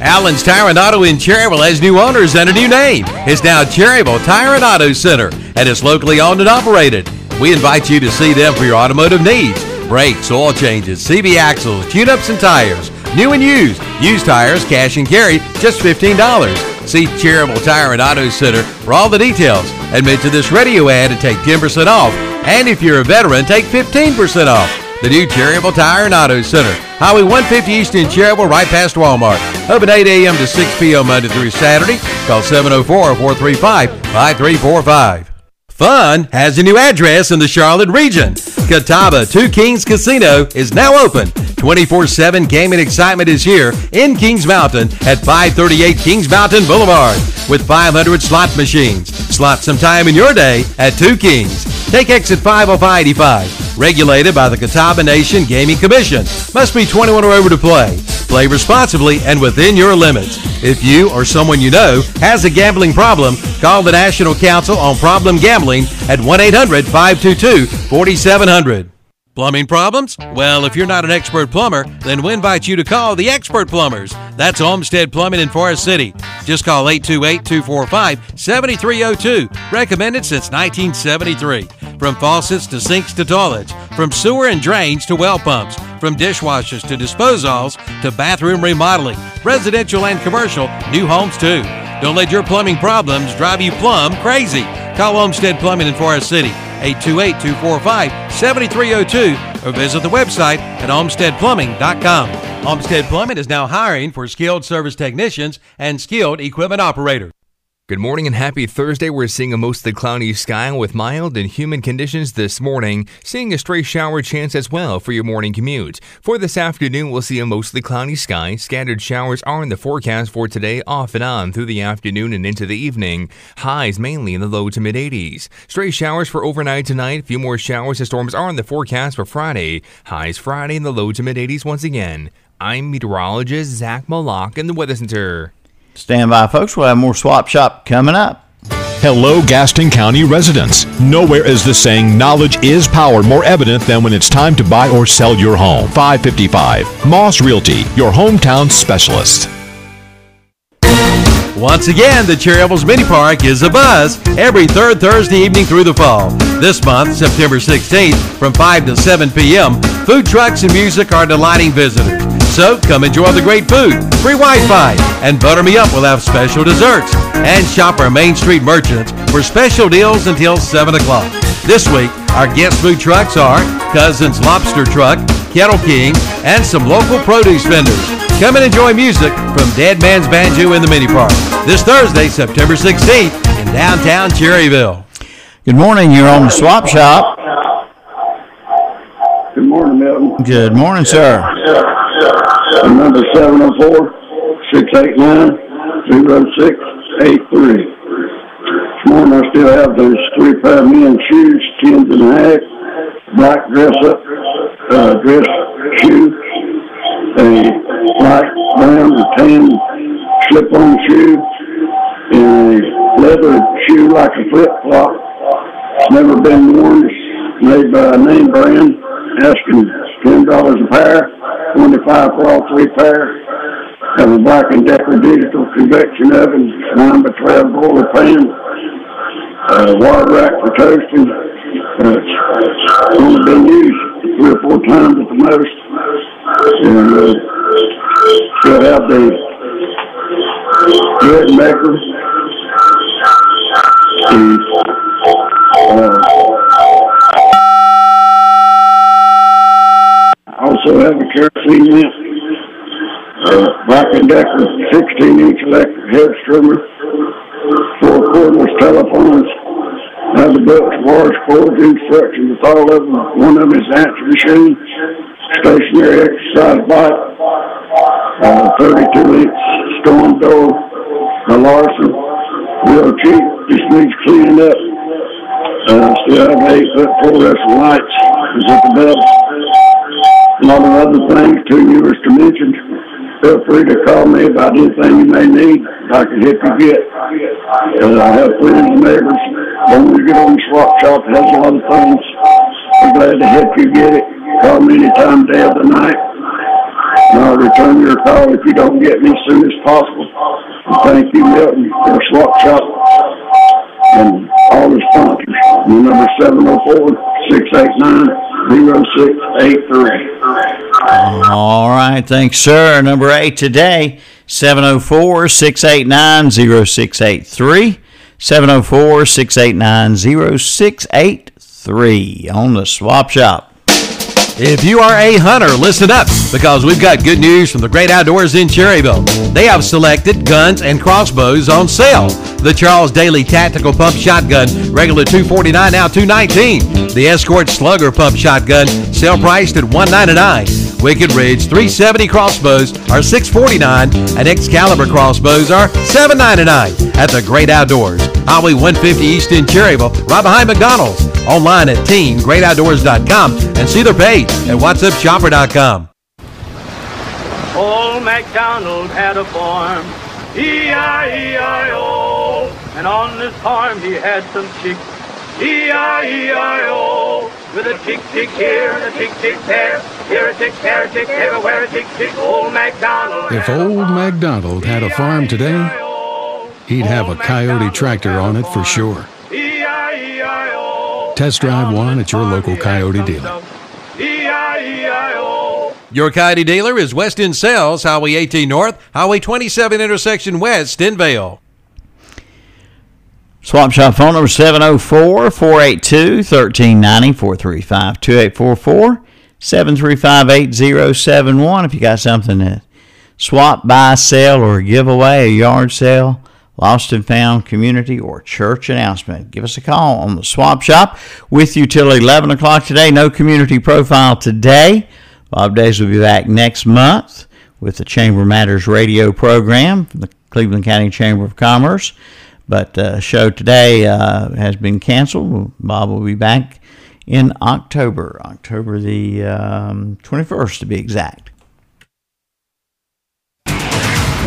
Allen's Tire and Auto in Cherryville has new owners and a new name. It's now Cherryville Tire and Auto Center, and it's locally owned and operated. We invite you to see them for your automotive needs. Brakes, oil changes, CV axles, tune-ups and tires. New and used. Used tires, cash and carry, just $15. See Cherryville Tire and Auto Center for all the details. And to this radio ad and take 10% off. And if you're a veteran, take 15% off. The new Cherryville Tire and Auto Center. Highway 150 East in Cherryville, right past Walmart. Open 8 a.m. to 6 p.m. Monday through Saturday. Call 704-435-5345. Fun has a new address in the Charlotte region. Catawba Two Kings Casino is now open. 24-7 gaming excitement is here in Kings Mountain at 538 Kings Mountain Boulevard with 500 slot machines. Slot some time in your day at Two Kings. Take exit 50585. Regulated by the Catawba Nation Gaming Commission. Must be 21 or over to play. Play responsibly and within your limits. If you or someone you know has a gambling problem, call the National Council on Problem Gambling at 1 800 522 4700. Plumbing problems? Well, if you're not an expert plumber, then we invite you to call the Expert Plumbers. That's Olmsted Plumbing in Forest City. Just call 828 245 7302. Recommended since 1973. From faucets to sinks to toilets, from sewer and drains to well pumps, from dishwashers to disposals to bathroom remodeling, residential and commercial, new homes too. Don't let your plumbing problems drive you plumb crazy. Call Homestead Plumbing in Forest City. 828-245-7302 or visit the website at olmstedplumbing.com. Homestead Plumbing is now hiring for skilled service technicians and skilled equipment operators. Good morning and happy Thursday. We're seeing a mostly cloudy sky with mild and humid conditions this morning, seeing a stray shower chance as well for your morning commute. For this afternoon, we'll see a mostly cloudy sky. Scattered showers are in the forecast for today off and on through the afternoon and into the evening. Highs mainly in the low to mid 80s. Stray showers for overnight tonight. Few more showers and storms are in the forecast for Friday. Highs Friday in the low to mid 80s once again. I'm meteorologist Zach Malock in the Weather Center. Stand by, folks. We'll have more Swap Shop coming up. Hello, Gaston County residents. Nowhere is the saying knowledge is power more evident than when it's time to buy or sell your home. 555 Moss Realty, your hometown specialist. Once again, the Cherryville's Mini Park is a buzz every third Thursday evening through the fall. This month, September 16th, from 5 to 7 p.m., food trucks and music are delighting visitors. So come enjoy the great food, free Wi-Fi, and Butter Me Up will have special desserts. And shop our Main Street merchants for special deals until 7 o'clock. This week, our guest food trucks are Cousins Lobster Truck, Kettle King, and some local produce vendors. Come and enjoy music from Dead Man's Banjo in the Mini Park this Thursday, September 16th in downtown Cherryville. Good morning. You're on the Swap Shop. Good morning, Milton. Good morning, sir. Number 704-689-0683. This morning I still have those three pair of men's shoes, tens and a half, black dress up, uh, dress shoe, a light brown or tan slip-on shoe, and a leather shoe like a flip-flop. It's never been worn. It's made by a name brand, asking ten dollars a pair, twenty-five for all three pair. Have a Black and Decker digital convection oven, nine by twelve boiler pan, uh, water rack for toasting. It's only been used three or four times at the most. And uh, still have the bread maker, the uh, also have a kerosene lamp, uh, Black and Decker 16 inch electric head trimmer, four cordless telephones, have the books, wars, cords, instructions with all of them. One of them is answer machine, stationary exercise bike, uh, 32 inch storm door, a Larson, real cheap, just needs cleaning up. Uh, still have eight foot fluorescent lights, is at the belt. A lot of other things, two newest to mention. feel free to call me about anything you may need. I can help you get. Uh, I have friends and neighbors. When we get on swap shop, has a lot of things. I'm glad to help you get it. Call me anytime, day of the night. And I'll return your call if you don't get me as soon as possible. And thank you, Milton, for swap shop and all the sponsors. Number seven zero four six eight nine zero six eight three. All right, thanks, sir. Number eight today, 704 689 0683. 704 689 0683 on the swap shop. If you are a hunter, listen up because we've got good news from the great outdoors in Cherryville. They have selected guns and crossbows on sale. The Charles Daly Tactical Pump Shotgun, regular 249 now 219. The Escort Slugger Pump Shotgun, sale priced at 199. Wicked Ridge 370 crossbows are 649 and Excalibur crossbows are 799 at the Great Outdoors. Highway 150 East in Cherryville, right behind McDonald's. Online at teamgreatoutdoors.com and see their page at whatsupshopper.com. Old MacDonald had a farm, E-I-E-I-O. And on this farm he had some chicks, E-I-E-I-O. With a tick tick here and a tick tick there, here a tick, there a tick, everywhere a tick tick. Old MacDonald. If old MacDonald had a farm today, he'd have a Kioti tractor on it for sure. Test drive one at your local Kioti dealer. Your Kioti dealer is West End Sales, Highway 18 North, Highway 27 intersection West in Vale. Swap shop phone number 704 482 1390 435 2844 735 8071. If you got something to swap, buy, sell, or give away, a yard sale, lost and found community, or church announcement, give us a call on the swap shop with you till 11 o'clock today. No community profile today. Bob Days will be back next month with the Chamber Matters radio program from the Cleveland County Chamber of Commerce. But uh, show today uh, has been canceled. Bob will be back in October, October the um, 21st to be exact.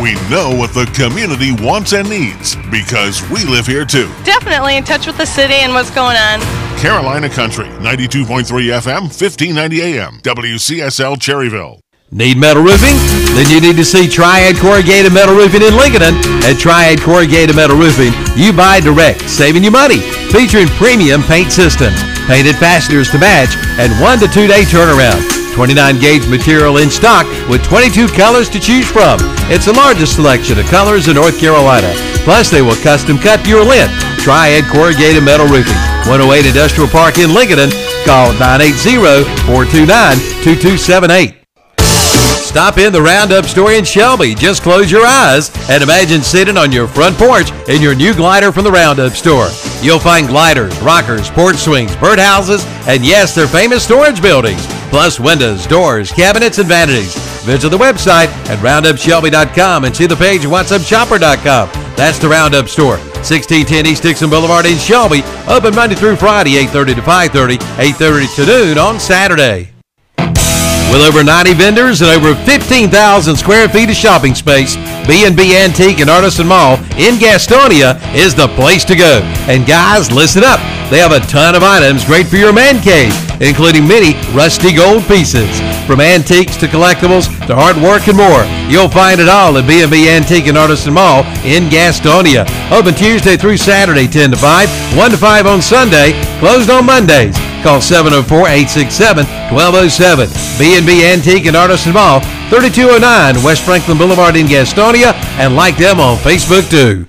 We know what the community wants and needs because we live here too. Definitely in touch with the city and what's going on. Carolina Country, 92.3 FM, 1590 AM, WCSL Cherryville. Need metal roofing? Then you need to see Triad Corrugated Metal Roofing in Lincoln. At Triad Corrugated Metal Roofing, you buy direct, saving you money. Featuring premium paint systems, painted fasteners to match, and one to two day turnaround. 29 gauge material in stock with 22 colors to choose from. It's the largest selection of colors in North Carolina. Plus, they will custom cut your lint. Triad Corrugated Metal Roofing, 108 Industrial Park in Lincoln. Call 980 429 2278. Stop in the Roundup store in Shelby. Just close your eyes and imagine sitting on your front porch in your new glider from the Roundup store. You'll find gliders, rockers, porch swings, birdhouses, and yes, their famous storage buildings, plus windows, doors, cabinets, and vanities. Visit the website at roundupshelby.com and see the page at whatsupshopper.com. That's the Roundup store, 1610 East Dixon Boulevard in Shelby. Open Monday through Friday, 8:30 to 5:30, 8:30 to noon on Saturday. With over 90 vendors and over 15,000 square feet of shopping space, B&B Antique and Artisan Mall in Gastonia is the place to go. And guys, listen up. They have a ton of items great for your man cave, including many rusty gold pieces. From antiques to collectibles to hard work and more, you'll find it all at B&B Antique and Artisan Mall in Gastonia. Open Tuesday through Saturday 10 to 5, 1 to 5 on Sunday, closed on Mondays. Call 704-867-1207. B&B Antique and Artisan Mall, 3209 West Franklin Boulevard in Gastonia, and like them on Facebook too.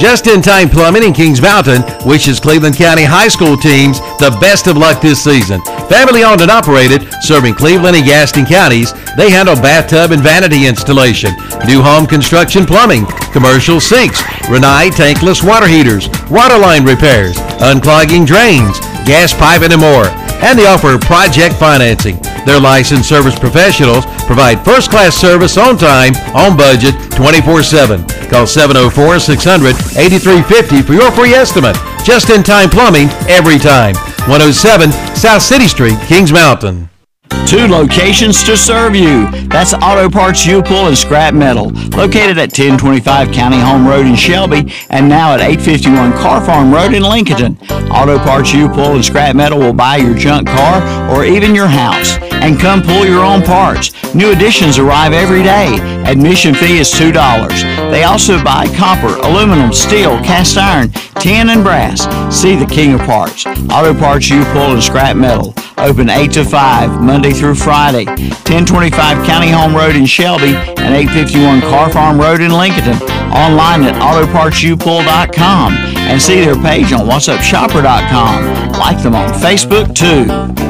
Just in Time Plumbing in Kings Mountain wishes Cleveland County High School teams the best of luck this season. Family owned and operated, serving Cleveland and Gaston counties, they handle bathtub and vanity installation, new home construction plumbing, commercial sinks, Rinnai tankless water heaters, water line repairs, unclogging drains, gas piping, and more. And they offer project financing. Their licensed service professionals provide first class service on time, on budget, 24 7. Call 704 600 8350 for your free estimate. Just in time plumbing every time. 107 South City Street, Kings Mountain. Two locations to serve you. That's Auto Parts U-Pull and Scrap Metal, located at 1025 County Home Road in Shelby and now at 851 Car Farm Road in Lincoln. Auto Parts U-Pull and Scrap Metal will buy your junk car or even your house and come pull your own parts. New additions arrive every day. Admission fee is $2. They also buy copper, aluminum, steel, cast iron, tin, and brass. See the king of parts. Auto Parts U-Pull and Scrap Metal. Open 8 to 5, Monday through Friday. 1025 County Home Road in Shelby and 851 Car Farm Road in Lincoln. Online at autopartsupull.com and see their page on whatsupshopper.com. Like them on Facebook too.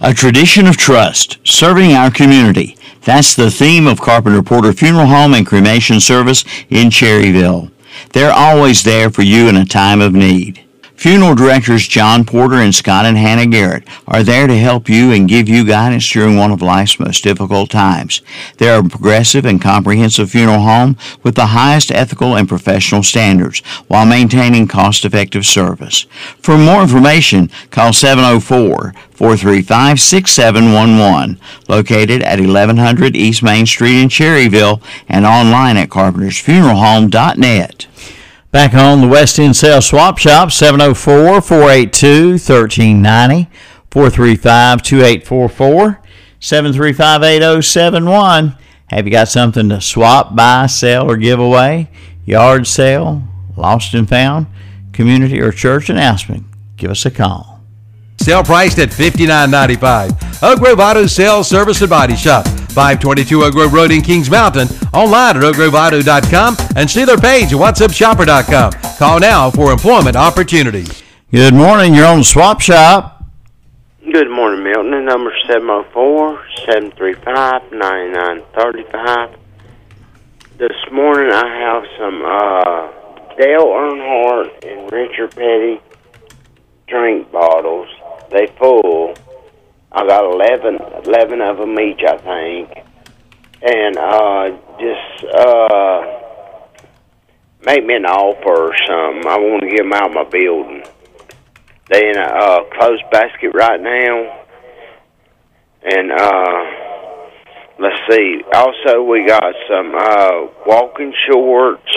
A tradition of trust, serving our community. That's the theme of Carpenter Porter Funeral Home and Cremation Service in Cherryville. They're always there for you in a time of need. Funeral directors John Porter and Scott and Hannah Garrett are there to help you and give you guidance during one of life's most difficult times. They're a progressive and comprehensive funeral home with the highest ethical and professional standards while maintaining cost-effective service. For more information, call 704 435 6711, located at 1100 East Main Street in Cherryville and online at carpentersfuneralhome.net. Back on the West End Sales Swap Shop, 704 482 1390, 435 2844, 735 8071. Have you got something to swap, buy, sell, or give away? Yard sale, lost and found, community or church announcement? Give us a call. Sale priced at $59.95. Oak Grove Auto Sales Service and Body Shop. 522 Oak Grove Road in Kings Mountain. Online at oakgroveauto.com and see their page at whatsupshopper.com. Call now for employment opportunities. Good morning. You're on the Swap Shop. Good morning, Milton. The number 704-735-9935. This morning I have some uh, Dale Earnhardt and Richard Petty drink bottles. They full. I got 11, 11 of them each, I think. And uh, just uh, make me an offer or something. I want to get them out of my building. They in a uh, closed basket right now. And uh, let's see. Also, we got some uh, walking shorts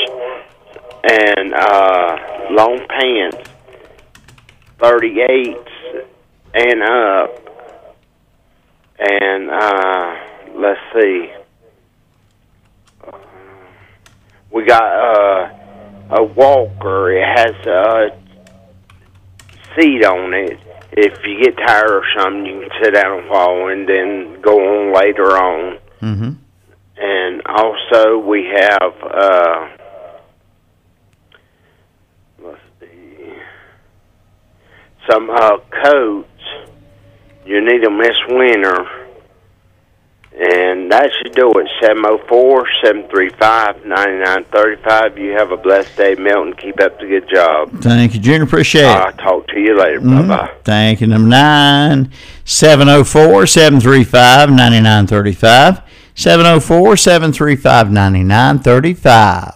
and uh, long pants, 38s and up. And uh, let's see. We got uh, a walker. It has a seat on it. If you get tired or something, you can sit down and follow and then go on later on. Mm-hmm. And also, we have uh, let's see, some uh, coats. You need them this winter. And that should do it. 704 735 9935. You have a blessed day, Milton. Keep up the good job. Thank you, Junior. Appreciate it. I'll talk to you later. Mhm. Bye bye. Thank you. Number nine, 704 735 9935. 704 735 9935.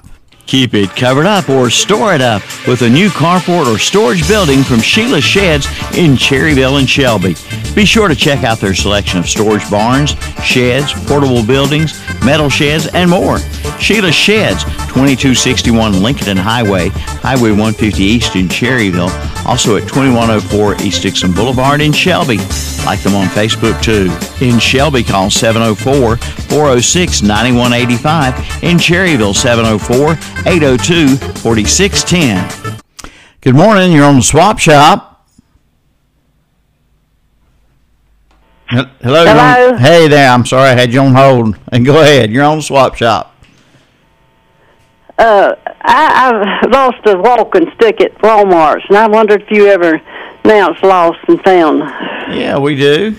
Keep it covered up or store it up with a new carport or storage building from Sheila Sheds in Cherryville and Shelby. Be sure to check out their selection of storage barns, sheds, portable buildings, metal sheds, and more. Sheila Sheds, 2261 Lincoln Highway, Highway 150 East in Cherryville, also at 2104 East Dixon Boulevard in Shelby. Like them on Facebook too. In Shelby, call 704 406 9185. In Cherryville, 704 802 4610. Good morning. You're on the Swap Shop. Hel- Hello. on- Hello. Hey there. I'm sorry I had you on hold. And go ahead. You're on the Swap Shop. Uh, I, I lost a walking stick at Walmart's, and I wondered if you ever announced lost and found. Yeah, we do.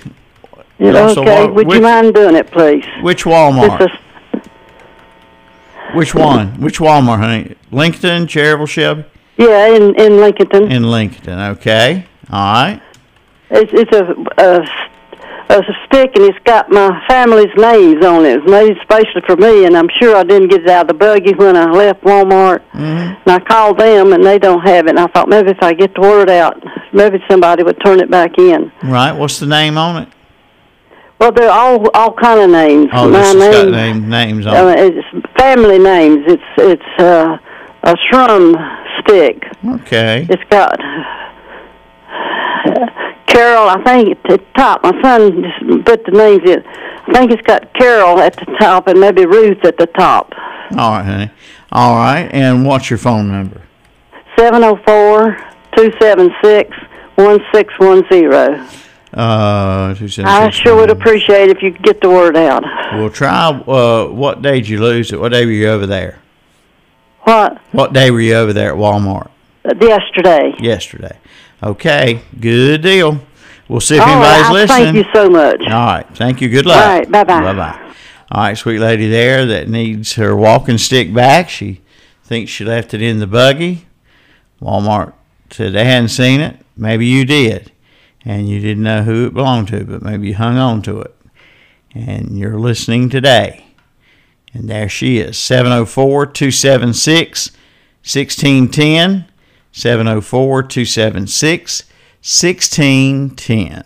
Also okay, would which, you mind doing it, please? Which Walmart? Which one? Which Walmart, honey? Lincoln, Cherryville, Shelby? Yeah, in in Lincoln. In Lincoln. Okay. All right. It's it's a, a a stick and it's got my family's names on it. It's made especially for me, and I'm sure I didn't get it out of the buggy when I left Walmart. Mm-hmm. And I called them, and they don't have it. And I thought maybe if I get the word out, maybe somebody would turn it back in. Right. What's the name on it? Well, they're all all kind of names. Oh, my this has got name, name, names on uh, it's family names. It's it's uh, a Schrum stick. Okay. It's got Carol. I think at the top. My son just put the names in. I think it's got Carol at the top and maybe Ruth at the top. All right, honey. All right. And what's your phone number? Seven zero four two seven six one six one zero. Uh, I sure would appreciate if you could get the word out. We'll try. Uh, what day did you lose it? What day were you over there? What? What day were you over there at Walmart? Yesterday. Yesterday. Okay. Good deal. We'll see if All right, anybody's I listening. Thank you so much. All right. Thank you. Good luck. All right, bye-bye. Bye bye. All right, sweet lady there that needs her walking stick back. She thinks she left it in the buggy. Walmart said they hadn't seen it. Maybe you did. And you didn't know who it belonged to, but maybe you hung on to it. And you're listening today. And there she is 704 276 1610. 704 276 1610.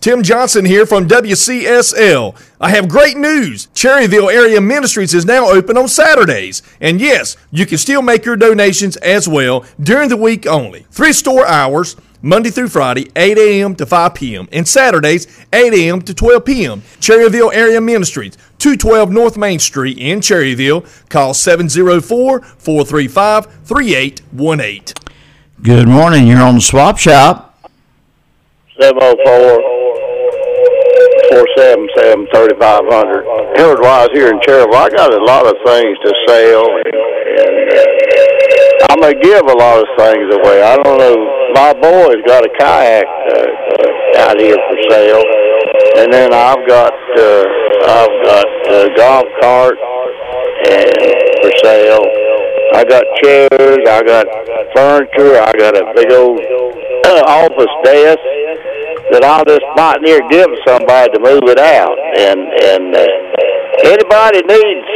Tim Johnson here from WCSL. I have great news. Cherryville Area Ministries is now open on Saturdays. And yes, you can still make your donations as well during the week only. Three store hours, Monday through Friday, 8 a.m. to 5 p.m. and Saturdays, 8 a.m. to 12 p.m. Cherryville Area Ministries, 212 North Main Street in Cherryville. Call 704-435-3818. Good morning. You're on the swap shop. 704-477-3500. Hillard Wise here in Cherryville. I got a lot of things to sell, and, and uh, I'm to give a lot of things away. I don't know. My boy's got a kayak uh, uh, out here for sale, and then I've got uh, I've got a golf cart and for sale. I got chairs. I got furniture. I got a big old uh, office desk that I'll just might near give somebody to move it out. And and uh, anybody needs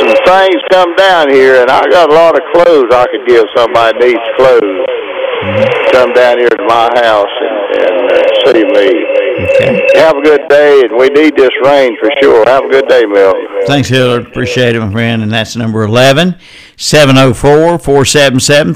some things come down here, and I got a lot of clothes I could give somebody needs clothes. Come down here to my house and, and uh, see me. Have a good day, and we need this rain for sure. Have a good day, Milton. Thanks, Hillard. Appreciate it, my friend. And that's number 11, 704 477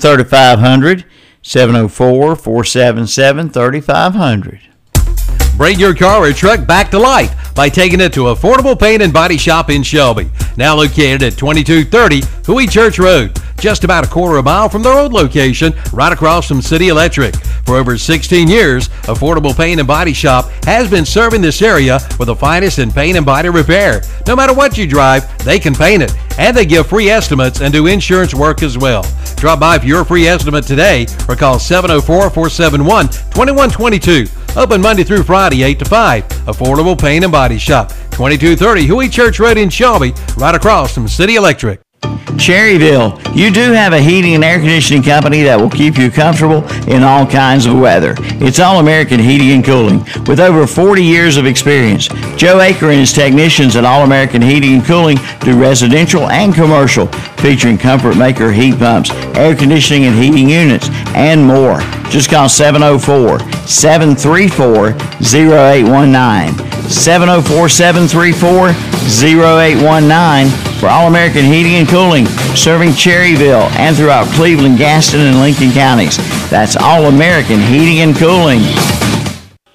Bring your car or truck back to life by taking it to Affordable Paint and Body Shop in Shelby. Now located at 2230 Huey Church Road, just about a quarter of a mile from their old location, right across from City Electric. For over 16 years, Affordable Paint and Body Shop has been serving this area with the finest in paint and body repair. No matter what you drive, they can paint it, and they give free estimates and do insurance work as well. Drop by for your free estimate today or call 704 471 2122. Open Monday through Friday, 8 to 5. Affordable Paint and Body Shop, 2230 Huey Church Road in Shelby, right across from City Electric. Cherryville, you do have a heating and air conditioning company that will keep you comfortable in all kinds of weather. It's All American Heating and Cooling. With over 40 years of experience, Joe Aker and his technicians at All American Heating and Cooling do residential and commercial, featuring Comfort Maker heat pumps, air conditioning and heating units, and more. Just call 704 734 0819. 704 734 0819 for All American Heating and Cooling, serving Cherryville and throughout Cleveland, Gaston, and Lincoln counties. That's All American Heating and Cooling.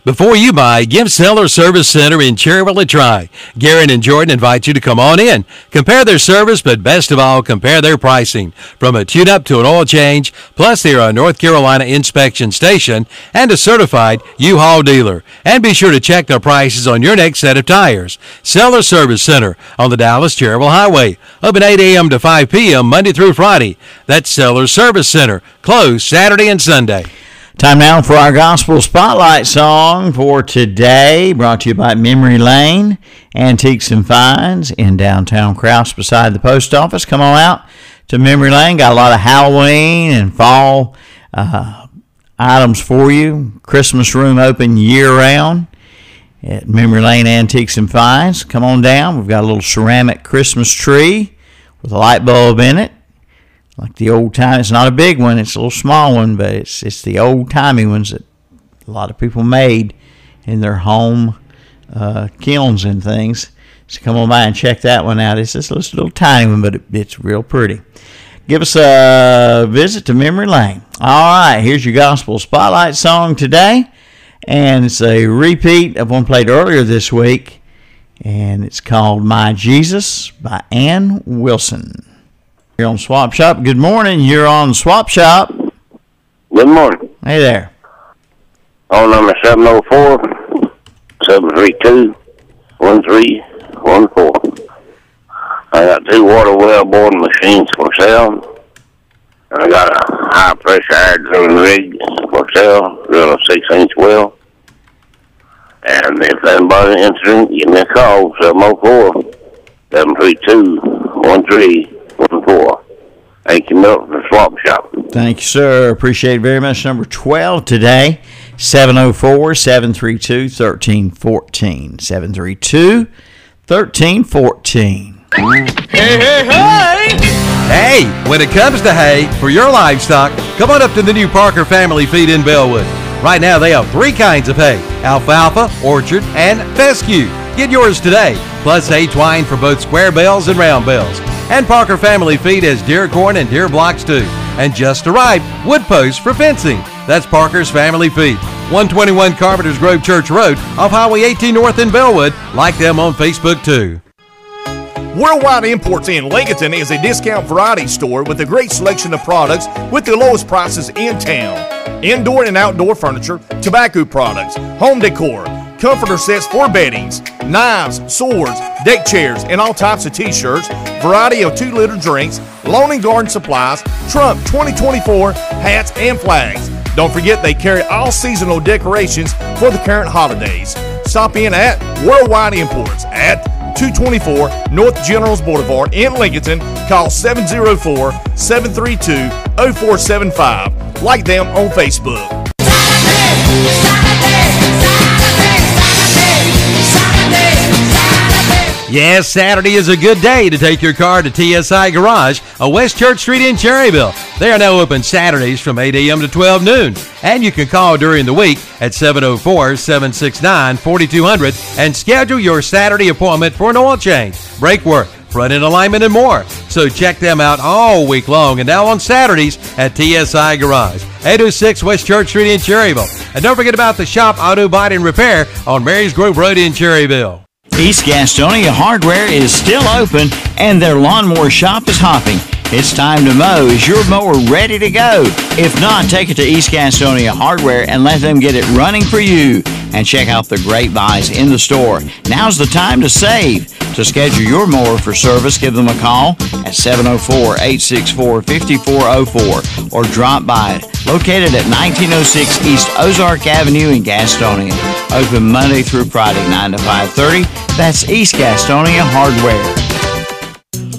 Before you buy, give Seller Service Center in Cherryville a try. Garen and Jordan invite you to come on in. Compare their service, but best of all, compare their pricing. From a tune-up to an oil change, plus they're a North Carolina inspection station and a certified U-Haul dealer. And be sure to check their prices on your next set of tires. Seller Service Center on the Dallas Cherryville Highway. Open 8 a.m. to 5 p.m. Monday through Friday. That's Seller Service Center. Closed Saturday and Sunday. Time now for our gospel spotlight song for today, brought to you by Memory Lane Antiques and Finds in downtown Crouse beside the post office. Come on out to Memory Lane. Got a lot of Halloween and fall uh, items for you. Christmas room open year round at Memory Lane Antiques and Finds. Come on down. We've got a little ceramic Christmas tree with a light bulb in it like the old time. It's not a big one; it's a little small one, but it's it's the old timey ones that a lot of people made in their home uh, kilns and things. So come on by and check that one out. It's just a little tiny one, but it, it's real pretty. Give us a visit to Memory Lane. All right, here's your gospel spotlight song today, and it's a repeat of one played earlier this week, and it's called "My Jesus" by Anne Wilson. You're on Swap Shop. Good morning. You're on Swap Shop. Good morning. Hey there. On number 704 732 1314. I got two water well boring machines for sale. I got a high pressure air drilling rig for sale, drilling a six inch well. And if anybody's interested, give me a call, 704 732 1314. Thank you, Milton, the swap shop. Thank you, sir. Appreciate it very much. Number 12 today, 704 732 1314. 732 1314. Hey, hey, hey! Hey, when it comes to hay for your livestock, come on up to the new Parker Family Feed in Belwood. Right now, they have three kinds of hay alfalfa, orchard, and fescue. Get yours today, plus hay twine for both square bales and round bales. And Parker Family Feed has deer corn and deer blocks too. And just arrived, wood posts for fencing. That's Parker's Family Feed. 121 Carpenters Grove Church Road off Highway 18 North in Belwood. Like them on Facebook too. Worldwide Imports in Lincolnton is a discount variety store with a great selection of products with the lowest prices in town. Indoor and outdoor furniture, tobacco products, home decor, comforter sets for beddings, knives, swords, deck chairs, and all types of t-shirts, variety of 2-liter drinks, lawn and garden supplies, Trump 2024 hats and flags. Don't forget they carry all seasonal decorations for the current holidays. Stop in at Worldwide Imports at 224 North Generals Boulevard in Lincolnton. Call 704 732 0475. Like them on Facebook. Yes, Saturday is a good day to take your car to TSI Garage on West Church Street in Cherryville. They are now open Saturdays from 8 a.m. to 12 noon. And you can call during the week at 704 769 4200 and schedule your Saturday appointment for an oil change, brake work, front end alignment, and more. So check them out all week long and now on Saturdays at TSI Garage, 806 West Church Street in Cherryville. And don't forget about the shop Auto Body and Repair on Marys Grove Road in Cherryville. East Gastonia Hardware is still open and their lawnmower shop is hopping. It's time to mow. Is your mower ready to go? If not, take it to East Gastonia Hardware and let them get it running for you. And check out the great buys in the store. Now's the time to save. To schedule your mower for service, give them a call at 704 864 5404 or drop by. Located at 1906 East Ozark Avenue in Gastonia. Open Monday through Friday, 9 to 5.30. That's East Gastonia Hardware.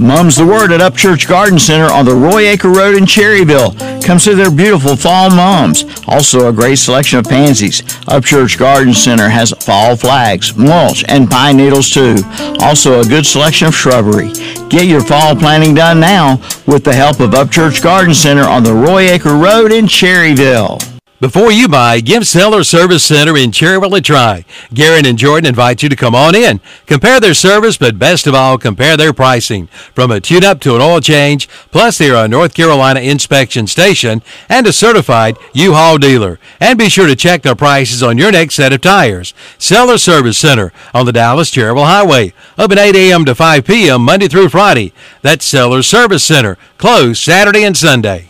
Mum's the word at Upchurch Garden Center on the Roy Acre Road in Cherryville. Come see their beautiful fall mums. Also a great selection of pansies. Upchurch Garden Center has fall flags, mulch, and pine needles too. Also a good selection of shrubbery. Get your fall planting done now with the help of Upchurch Garden Center on the Roy Acre Road in Cherryville. Before you buy, give Seller Service Center in Cherryville a try. Garen and Jordan invite you to come on in. Compare their service, but best of all, compare their pricing. From a tune-up to an oil change, plus they are a North Carolina inspection station and a certified U-Haul dealer. And be sure to check their prices on your next set of tires. Seller Service Center on the Dallas Cherryville Highway. Open 8 a.m. to 5 p.m. Monday through Friday. That's Seller Service Center. Closed Saturday and Sunday.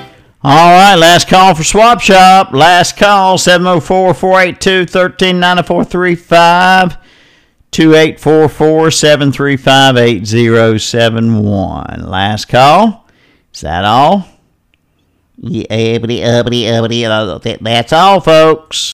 All right, last call for Swap Shop. Last call, 704 482 139435 2844 735 8071. Last call. Is that all? Yeah, that's all, folks.